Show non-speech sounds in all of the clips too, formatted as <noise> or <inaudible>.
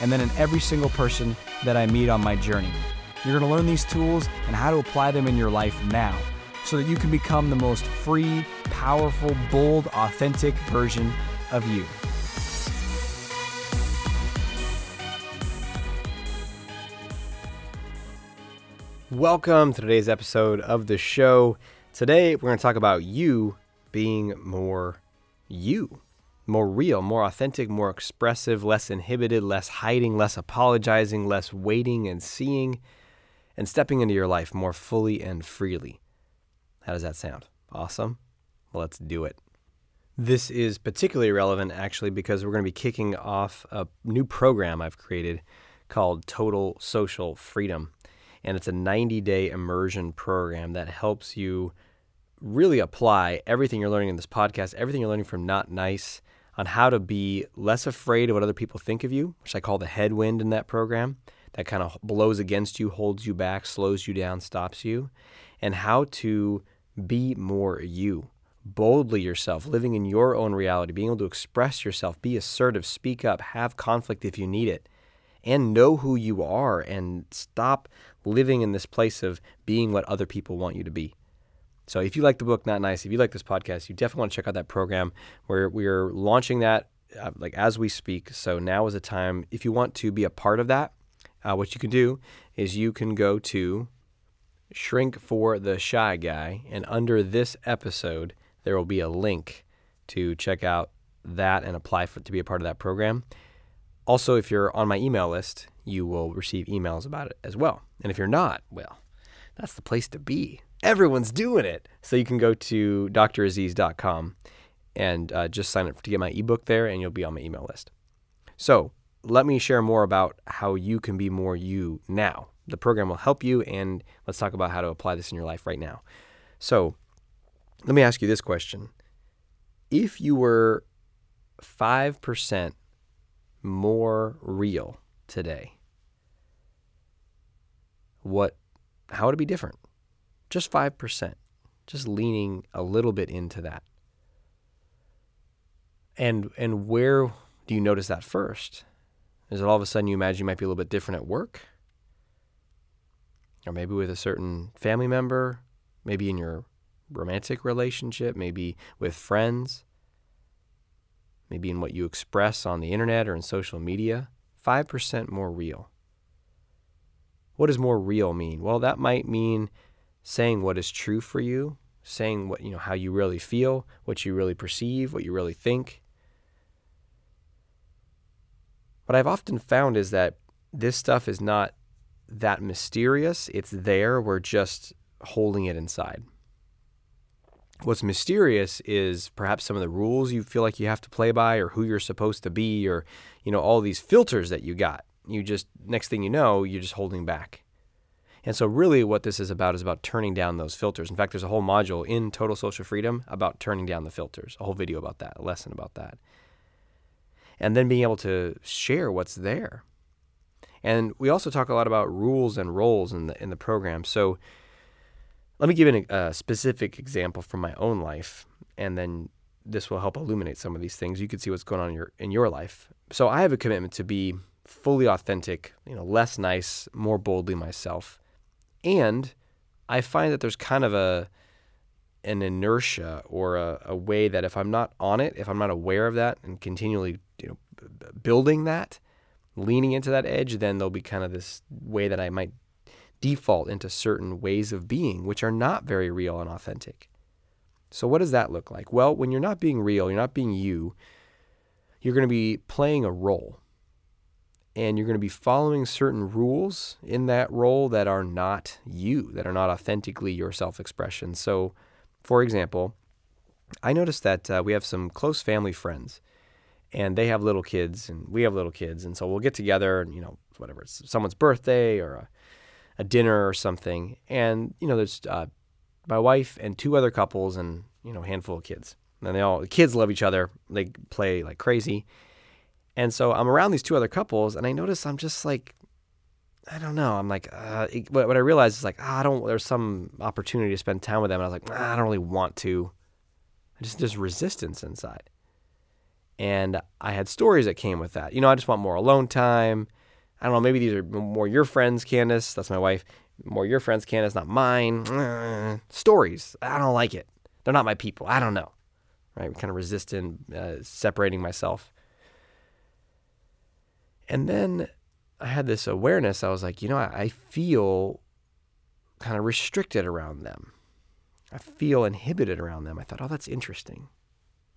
and then in every single person that I meet on my journey. You're going to learn these tools and how to apply them in your life now so that you can become the most free, powerful, bold, authentic version of you. Welcome to today's episode of the show. Today, we're going to talk about you being more you, more real, more authentic, more expressive, less inhibited, less hiding, less apologizing, less waiting and seeing, and stepping into your life more fully and freely. How does that sound? Awesome? Well, let's do it. This is particularly relevant actually because we're going to be kicking off a new program I've created called Total Social Freedom and it's a 90 day immersion program that helps you really apply everything you're learning in this podcast, everything you're learning from Not Nice, on how to be less afraid of what other people think of you, which I call the headwind in that program, that kind of blows against you, holds you back, slows you down, stops you, and how to be more you. Boldly yourself, living in your own reality, being able to express yourself, be assertive, speak up, have conflict if you need it, and know who you are and stop living in this place of being what other people want you to be. So if you like the book Not Nice, if you like this podcast, you definitely want to check out that program where we are launching that uh, like as we speak. So now is the time if you want to be a part of that, uh, what you can do is you can go to Shrink for the Shy Guy and under this episode there will be a link to check out that and apply for to be a part of that program. Also, if you're on my email list, you will receive emails about it as well. And if you're not, well, that's the place to be. Everyone's doing it. So you can go to draziz.com and uh, just sign up to get my ebook there, and you'll be on my email list. So let me share more about how you can be more you now. The program will help you, and let's talk about how to apply this in your life right now. So let me ask you this question If you were 5% more real today, what how would it be different? Just 5%. Just leaning a little bit into that. And and where do you notice that first? Is it all of a sudden you imagine you might be a little bit different at work? Or maybe with a certain family member, maybe in your romantic relationship, maybe with friends? maybe in what you express on the internet or in social media, 5% more real. What does more real mean? Well, that might mean saying what is true for you, saying what, you know, how you really feel, what you really perceive, what you really think. What I've often found is that this stuff is not that mysterious. It's there. We're just holding it inside. What's mysterious is perhaps some of the rules you feel like you have to play by or who you're supposed to be or you know all these filters that you got. You just next thing you know, you're just holding back. And so really what this is about is about turning down those filters. In fact, there's a whole module in Total Social Freedom about turning down the filters. A whole video about that, a lesson about that. And then being able to share what's there. And we also talk a lot about rules and roles in the in the program. So let me give an, a specific example from my own life, and then this will help illuminate some of these things. You can see what's going on in your in your life. So I have a commitment to be fully authentic, you know, less nice, more boldly myself. And I find that there's kind of a an inertia or a, a way that if I'm not on it, if I'm not aware of that and continually you know, building that, leaning into that edge, then there'll be kind of this way that I might default into certain ways of being, which are not very real and authentic. So, what does that look like? Well, when you're not being real, you're not being you, you're going to be playing a role. And you're going to be following certain rules in that role that are not you, that are not authentically your self expression. So, for example, I noticed that uh, we have some close family friends, and they have little kids and we have little kids and so we'll get together and you know whatever it's someone's birthday or a, a dinner or something and you know there's uh, my wife and two other couples and you know a handful of kids and they all the kids love each other they play like crazy and so i'm around these two other couples and i notice i'm just like i don't know i'm like uh, what, what i realized is like ah, i don't there's some opportunity to spend time with them and i was like ah, i don't really want to I just there's resistance inside and I had stories that came with that. You know, I just want more alone time. I don't know, maybe these are more your friends, Candace. That's my wife. More your friends, Candace, not mine. <sniffs> stories. I don't like it. They're not my people. I don't know. Right? Kind of resistant, uh, separating myself. And then I had this awareness. I was like, you know, I, I feel kind of restricted around them. I feel inhibited around them. I thought, oh, that's interesting.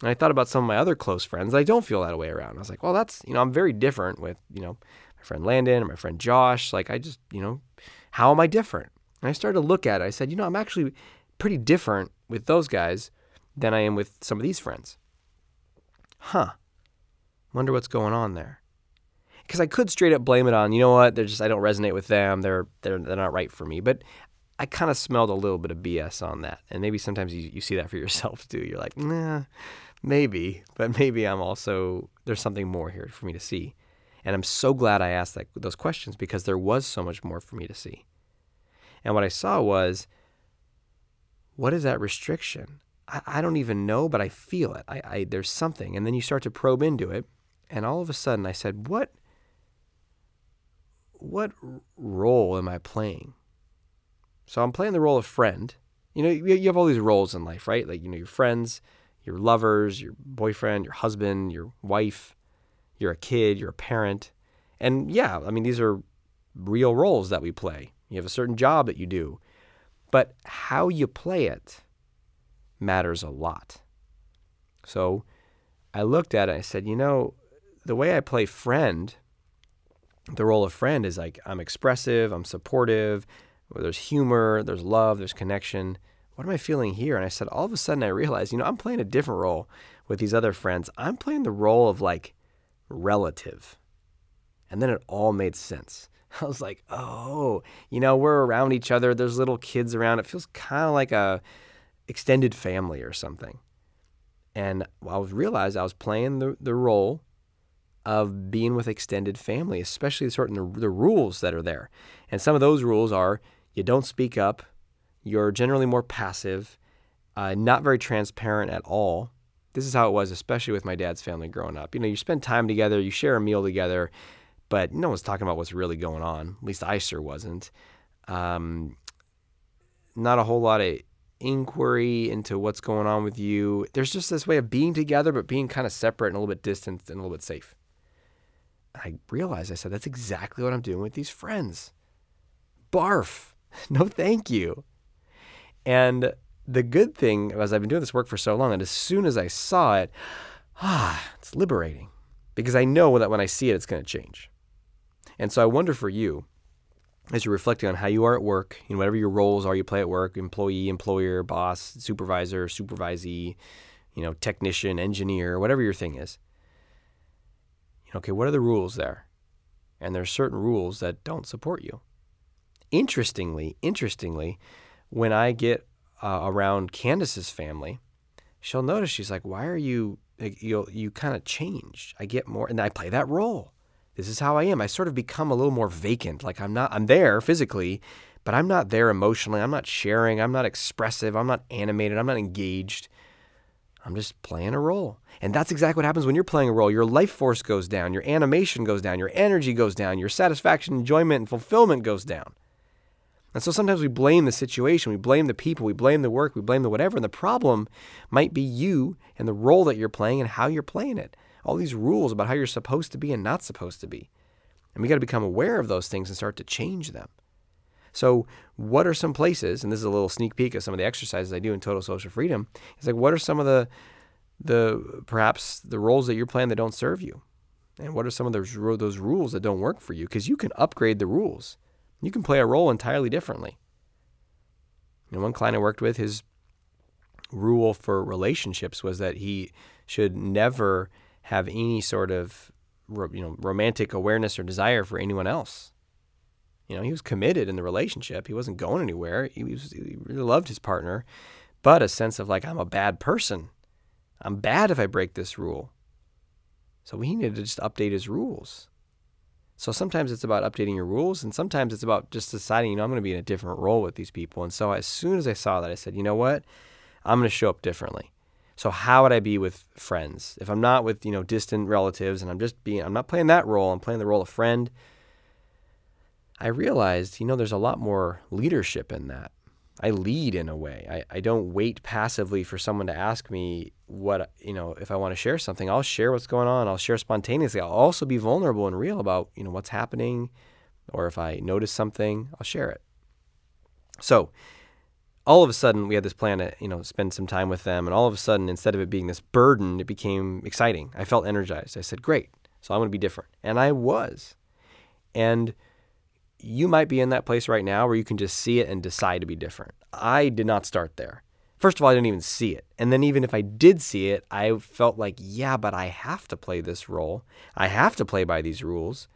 And I thought about some of my other close friends. I don't feel that way around. I was like, well, that's, you know, I'm very different with, you know, my friend Landon and my friend Josh. Like, I just, you know, how am I different? And I started to look at it. I said, you know, I'm actually pretty different with those guys than I am with some of these friends. Huh. Wonder what's going on there. Because I could straight up blame it on, you know what, they're just, I don't resonate with them. They're, they're, they're not right for me. But I kind of smelled a little bit of BS on that. And maybe sometimes you, you see that for yourself <laughs> too. You're like, nah, maybe, but maybe I'm also, there's something more here for me to see. And I'm so glad I asked that, those questions because there was so much more for me to see. And what I saw was, what is that restriction? I, I don't even know, but I feel it. I, I, there's something. And then you start to probe into it. And all of a sudden I said, what, what role am I playing? So I'm playing the role of friend. You know, you have all these roles in life, right? Like, you know, your friends, your lovers, your boyfriend, your husband, your wife, you're a kid, you're a parent. And yeah, I mean, these are real roles that we play. You have a certain job that you do. But how you play it matters a lot. So I looked at it, I said, you know, the way I play friend, the role of friend is like I'm expressive, I'm supportive, there's humor, there's love, there's connection what am I feeling here? And I said, all of a sudden I realized, you know, I'm playing a different role with these other friends. I'm playing the role of like relative. And then it all made sense. <laughs> I was like, oh, you know, we're around each other. There's little kids around. It feels kind of like a extended family or something. And I was realized I was playing the, the role of being with extended family, especially certain the, the rules that are there. And some of those rules are you don't speak up, you're generally more passive, uh, not very transparent at all. This is how it was, especially with my dad's family growing up. You know, you spend time together, you share a meal together, but no one's talking about what's really going on. At least I sure wasn't. Um, not a whole lot of inquiry into what's going on with you. There's just this way of being together, but being kind of separate and a little bit distant and a little bit safe. I realized I said, that's exactly what I'm doing with these friends. Barf. <laughs> No, thank you. And the good thing, as I've been doing this work for so long, and as soon as I saw it, ah, it's liberating because I know that when I see it, it's going to change. And so I wonder for you, as you're reflecting on how you are at work, know, whatever your roles are you play at work, employee, employer, boss, supervisor, supervisee, you know, technician, engineer, whatever your thing is. Okay, what are the rules there? And there's certain rules that don't support you. Interestingly, interestingly, when I get uh, around Candace's family, she'll notice she's like, "Why are you you you kind of change? I get more, and I play that role. This is how I am. I sort of become a little more vacant. Like I'm not. I'm there physically, but I'm not there emotionally. I'm not sharing. I'm not expressive. I'm not animated. I'm not engaged. I'm just playing a role. And that's exactly what happens when you're playing a role. Your life force goes down, your animation goes down, your energy goes down, your satisfaction, enjoyment, and fulfillment goes down. And so sometimes we blame the situation, we blame the people, we blame the work, we blame the whatever. And the problem might be you and the role that you're playing and how you're playing it. All these rules about how you're supposed to be and not supposed to be. And we got to become aware of those things and start to change them. So, what are some places, and this is a little sneak peek of some of the exercises I do in Total Social Freedom, it's like, what are some of the, the perhaps the roles that you're playing that don't serve you? And what are some of those, those rules that don't work for you? Because you can upgrade the rules. You can play a role entirely differently. And one client I worked with, his rule for relationships was that he should never have any sort of you know romantic awareness or desire for anyone else. You know, he was committed in the relationship. He wasn't going anywhere. He was he really loved his partner, but a sense of like I'm a bad person. I'm bad if I break this rule. So he needed to just update his rules. So sometimes it's about updating your rules, and sometimes it's about just deciding, you know, I'm going to be in a different role with these people. And so as soon as I saw that, I said, you know what? I'm going to show up differently. So how would I be with friends? If I'm not with, you know, distant relatives and I'm just being I'm not playing that role, I'm playing the role of friend. I realized, you know, there's a lot more leadership in that. I lead in a way. I, I don't wait passively for someone to ask me what, you know, if I want to share something. I'll share what's going on. I'll share spontaneously. I'll also be vulnerable and real about, you know, what's happening or if I notice something, I'll share it. So, all of a sudden we had this plan to, you know, spend some time with them and all of a sudden instead of it being this burden, it became exciting. I felt energized. I said, "Great. So I'm going to be different." And I was. And you might be in that place right now where you can just see it and decide to be different. I did not start there. First of all, I didn't even see it. And then, even if I did see it, I felt like, yeah, but I have to play this role. I have to play by these rules,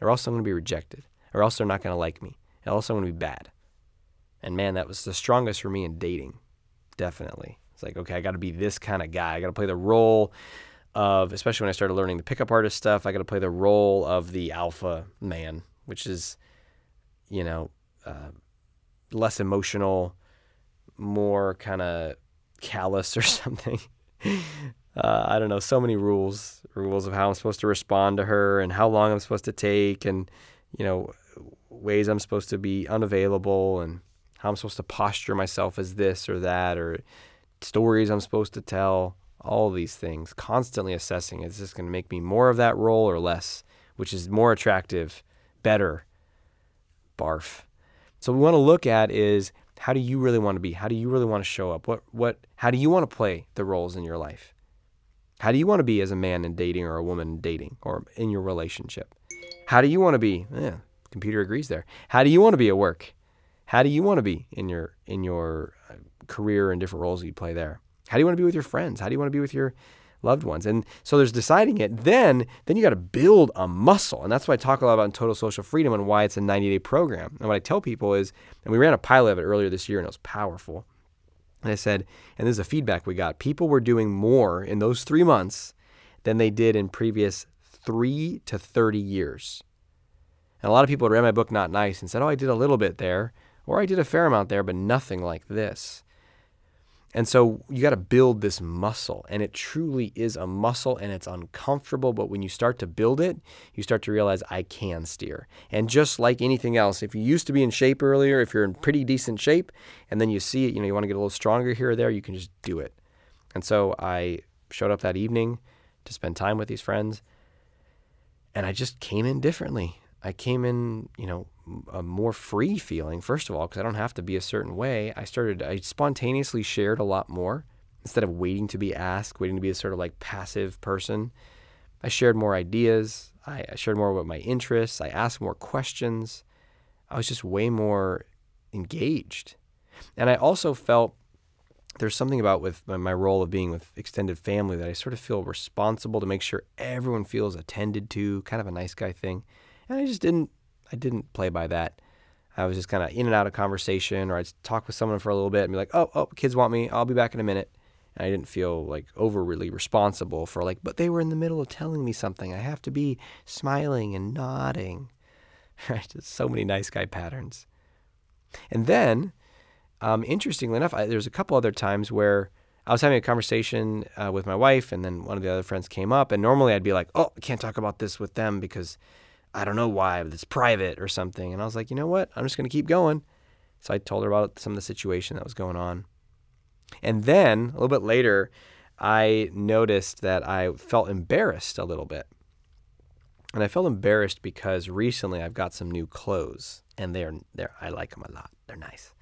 or else I'm going to be rejected, or else they're not going to like me, or else I'm going to be bad. And man, that was the strongest for me in dating. Definitely. It's like, okay, I got to be this kind of guy. I got to play the role of, especially when I started learning the pickup artist stuff, I got to play the role of the alpha man, which is, you know, uh, less emotional, more kind of callous or <laughs> something. Uh, I don't know, so many rules, rules of how I'm supposed to respond to her and how long I'm supposed to take and, you know, ways I'm supposed to be unavailable and how I'm supposed to posture myself as this or that or stories I'm supposed to tell, all these things, constantly assessing is this going to make me more of that role or less, which is more attractive, better, barf. So we want to look at is how do you really want to be? How do you really want to show up? What what how do you want to play the roles in your life? How do you want to be as a man in dating or a woman in dating or in your relationship? How do you want to be? Yeah, computer agrees there. How do you want to be at work? How do you want to be in your in your uh, career and different roles that you play there? How do you want to be with your friends? How do you want to be with your loved ones. And so there's deciding it. Then then you got to build a muscle. And that's why I talk a lot about in total social freedom and why it's a 90-day program. And what I tell people is, and we ran a pilot of it earlier this year and it was powerful. And I said, and this is a feedback we got. People were doing more in those 3 months than they did in previous 3 to 30 years. And a lot of people had read my book Not Nice and said, "Oh, I did a little bit there." Or I did a fair amount there, but nothing like this. And so you got to build this muscle, and it truly is a muscle and it's uncomfortable. But when you start to build it, you start to realize I can steer. And just like anything else, if you used to be in shape earlier, if you're in pretty decent shape, and then you see it, you know, you want to get a little stronger here or there, you can just do it. And so I showed up that evening to spend time with these friends, and I just came in differently. I came in, you know, a more free feeling, first of all, because I don't have to be a certain way. I started, I spontaneously shared a lot more instead of waiting to be asked, waiting to be a sort of like passive person. I shared more ideas. I, shared more about my interests. I asked more questions. I was just way more engaged. And I also felt there's something about with my role of being with extended family that I sort of feel responsible to make sure everyone feels attended to, kind of a nice guy thing. And I just didn't I didn't play by that. I was just kind of in and out of conversation, or I'd talk with someone for a little bit and be like, "Oh, oh, kids want me. I'll be back in a minute." And I didn't feel like overly responsible for like, but they were in the middle of telling me something. I have to be smiling and nodding. <laughs> Right? Just so many nice guy patterns. And then, um, interestingly enough, I, there's a couple other times where I was having a conversation uh, with my wife, and then one of the other friends came up, and normally I'd be like, "Oh, I can't talk about this with them because." I don't know why, but it's private or something. And I was like, you know what? I'm just going to keep going. So I told her about some of the situation that was going on. And then a little bit later, I noticed that I felt embarrassed a little bit. And I felt embarrassed because recently I've got some new clothes and they're, they're I like them a lot. They're nice.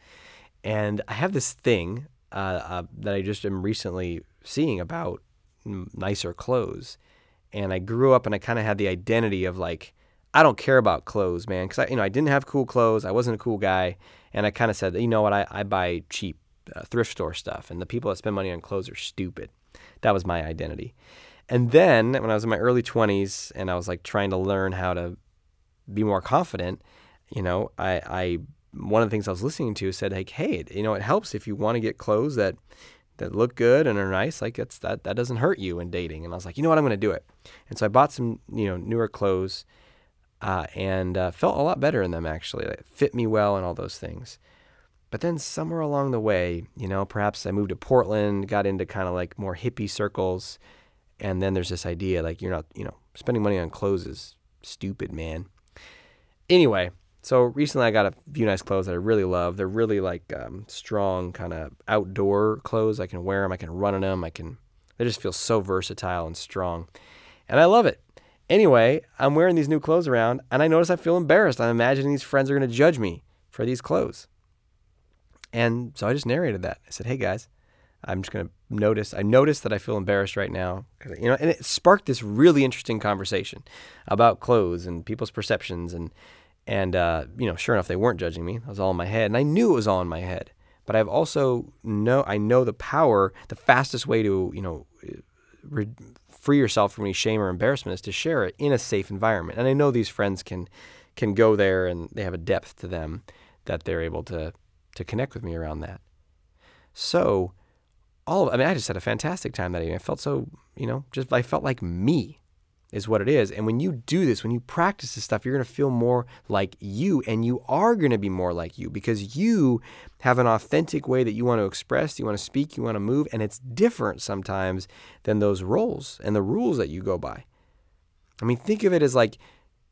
And I have this thing uh, uh, that I just am recently seeing about nicer clothes. And I grew up and I kind of had the identity of like, I don't care about clothes, man, because I, you know, I didn't have cool clothes. I wasn't a cool guy, and I kind of said, you know what, I, I buy cheap uh, thrift store stuff, and the people that spend money on clothes are stupid. That was my identity, And then when I was in my early 20s and I was like trying to learn how to be more confident, you know, I, I one of the things I was listening to said like, hey, you know, it helps if you want to get clothes that that look good and are nice. Like that's that that doesn't hurt you in dating. And I was like, you know what, I'm going to do it. And so I bought some you know newer clothes, uh, and uh, felt a lot better in them actually. It fit me well and all those things. But then somewhere along the way, you know, perhaps I moved to Portland, got into kind of like more hippie circles, and then there's this idea like you're not, you know, spending money on clothes is stupid, man. Anyway, so recently I got a few nice clothes that I really love. They're really like um, strong, kind of outdoor clothes. I can wear them. I can run in them. I can. They just feel so versatile and strong, and I love it. Anyway, I'm wearing these new clothes around, and I notice I feel embarrassed. I'm imagining these friends are going to judge me for these clothes, and so I just narrated that. I said, "Hey guys, I'm just going to notice. I noticed that I feel embarrassed right now, you know." And it sparked this really interesting conversation about clothes and people's perceptions and and, uh, you know, sure enough, they weren't judging me. It was all in my head. And I knew it was all in my head. But I've also know, I know the power, the fastest way to, you know, re- free yourself from any shame or embarrassment is to share it in a safe environment. And I know these friends can, can go there and they have a depth to them that they're able to, to connect with me around that. So, all of, I mean, I just had a fantastic time that evening. I felt so, you know, just, I felt like me is what it is. And when you do this, when you practice this stuff, you're going to feel more like you and you are going to be more like you because you have an authentic way that you want to express, you want to speak, you want to move, and it's different sometimes than those roles and the rules that you go by. I mean, think of it as like,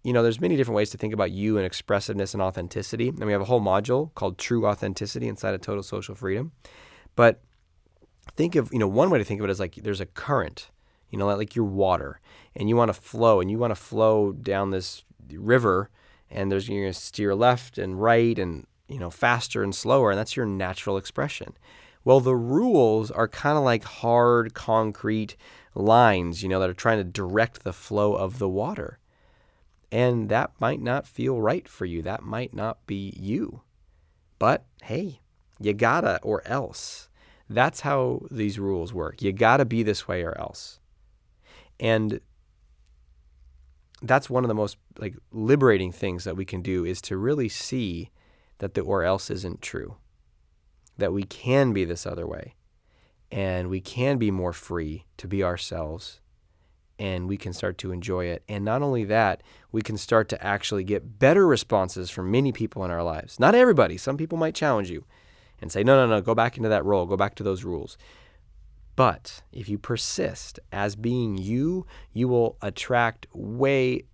you know, there's many different ways to think about you and expressiveness and authenticity. And we have a whole module called True Authenticity inside of Total Social Freedom. But think of, you know, one way to think of it is like there's a current you know, like your water, and you want to flow, and you want to flow down this river, and there's you're going to steer left and right, and you know, faster and slower, and that's your natural expression. Well, the rules are kind of like hard concrete lines, you know, that are trying to direct the flow of the water. And that might not feel right for you. That might not be you. But hey, you gotta or else. That's how these rules work. You gotta be this way or else. And that's one of the most like liberating things that we can do is to really see that the or else isn't true. That we can be this other way. And we can be more free to be ourselves and we can start to enjoy it. And not only that, we can start to actually get better responses from many people in our lives. Not everybody. Some people might challenge you and say, no, no, no, go back into that role, go back to those rules. But if you persist as being you, you will attract way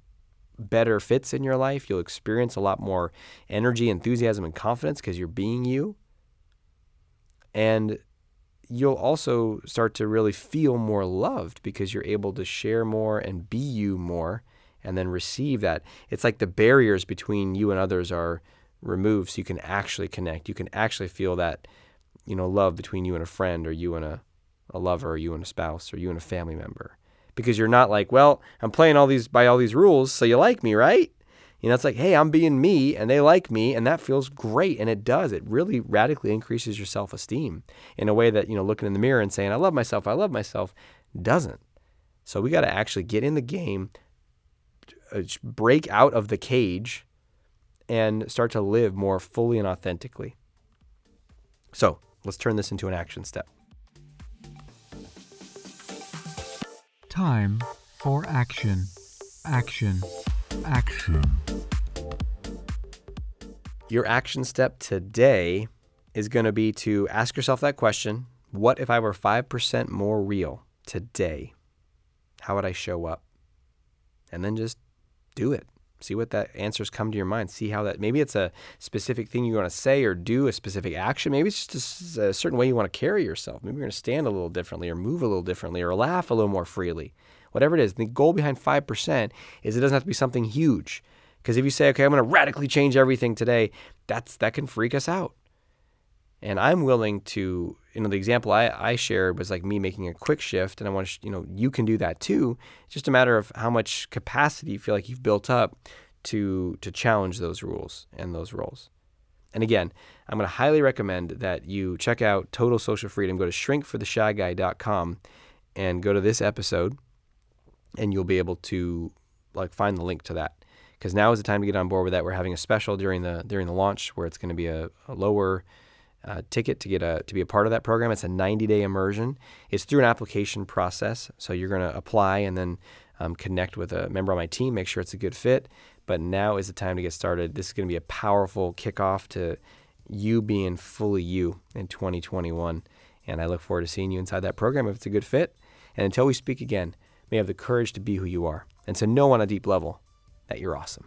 better fits in your life. You'll experience a lot more energy, enthusiasm, and confidence because you're being you. And you'll also start to really feel more loved because you're able to share more and be you more and then receive that. It's like the barriers between you and others are removed so you can actually connect. You can actually feel that, you know, love between you and a friend or you and a a lover, or you and a spouse, or you and a family member. Because you're not like, well, I'm playing all these by all these rules, so you like me, right? You know, it's like, hey, I'm being me and they like me, and that feels great. And it does. It really radically increases your self esteem in a way that, you know, looking in the mirror and saying, I love myself, I love myself, doesn't. So we got to actually get in the game, uh, break out of the cage, and start to live more fully and authentically. So let's turn this into an action step. Time for action. Action. Action. Your action step today is going to be to ask yourself that question What if I were 5% more real today? How would I show up? And then just do it. See what that answers come to your mind. See how that maybe it's a specific thing you want to say or do, a specific action. Maybe it's just a, a certain way you want to carry yourself. Maybe you're going to stand a little differently or move a little differently or laugh a little more freely. Whatever it is, the goal behind 5% is it doesn't have to be something huge. Because if you say, okay, I'm going to radically change everything today, that's that can freak us out. And I'm willing to, you know, the example I, I shared was like me making a quick shift, and I want to, you know, you can do that too. It's just a matter of how much capacity you feel like you've built up to to challenge those rules and those roles. And again, I'm going to highly recommend that you check out Total Social Freedom. Go to shrinkfortheshyguy.com and go to this episode and you'll be able to like find the link to that because now is the time to get on board with that. We're having a special during the during the launch where it's going to be a, a lower uh, ticket to get a to be a part of that program. It's a 90 day immersion. It's through an application process, so you're going to apply and then um, connect with a member on my team, make sure it's a good fit. But now is the time to get started. This is going to be a powerful kickoff to you being fully you in 2021. And I look forward to seeing you inside that program if it's a good fit. And until we speak again, may have the courage to be who you are and to know on a deep level that you're awesome.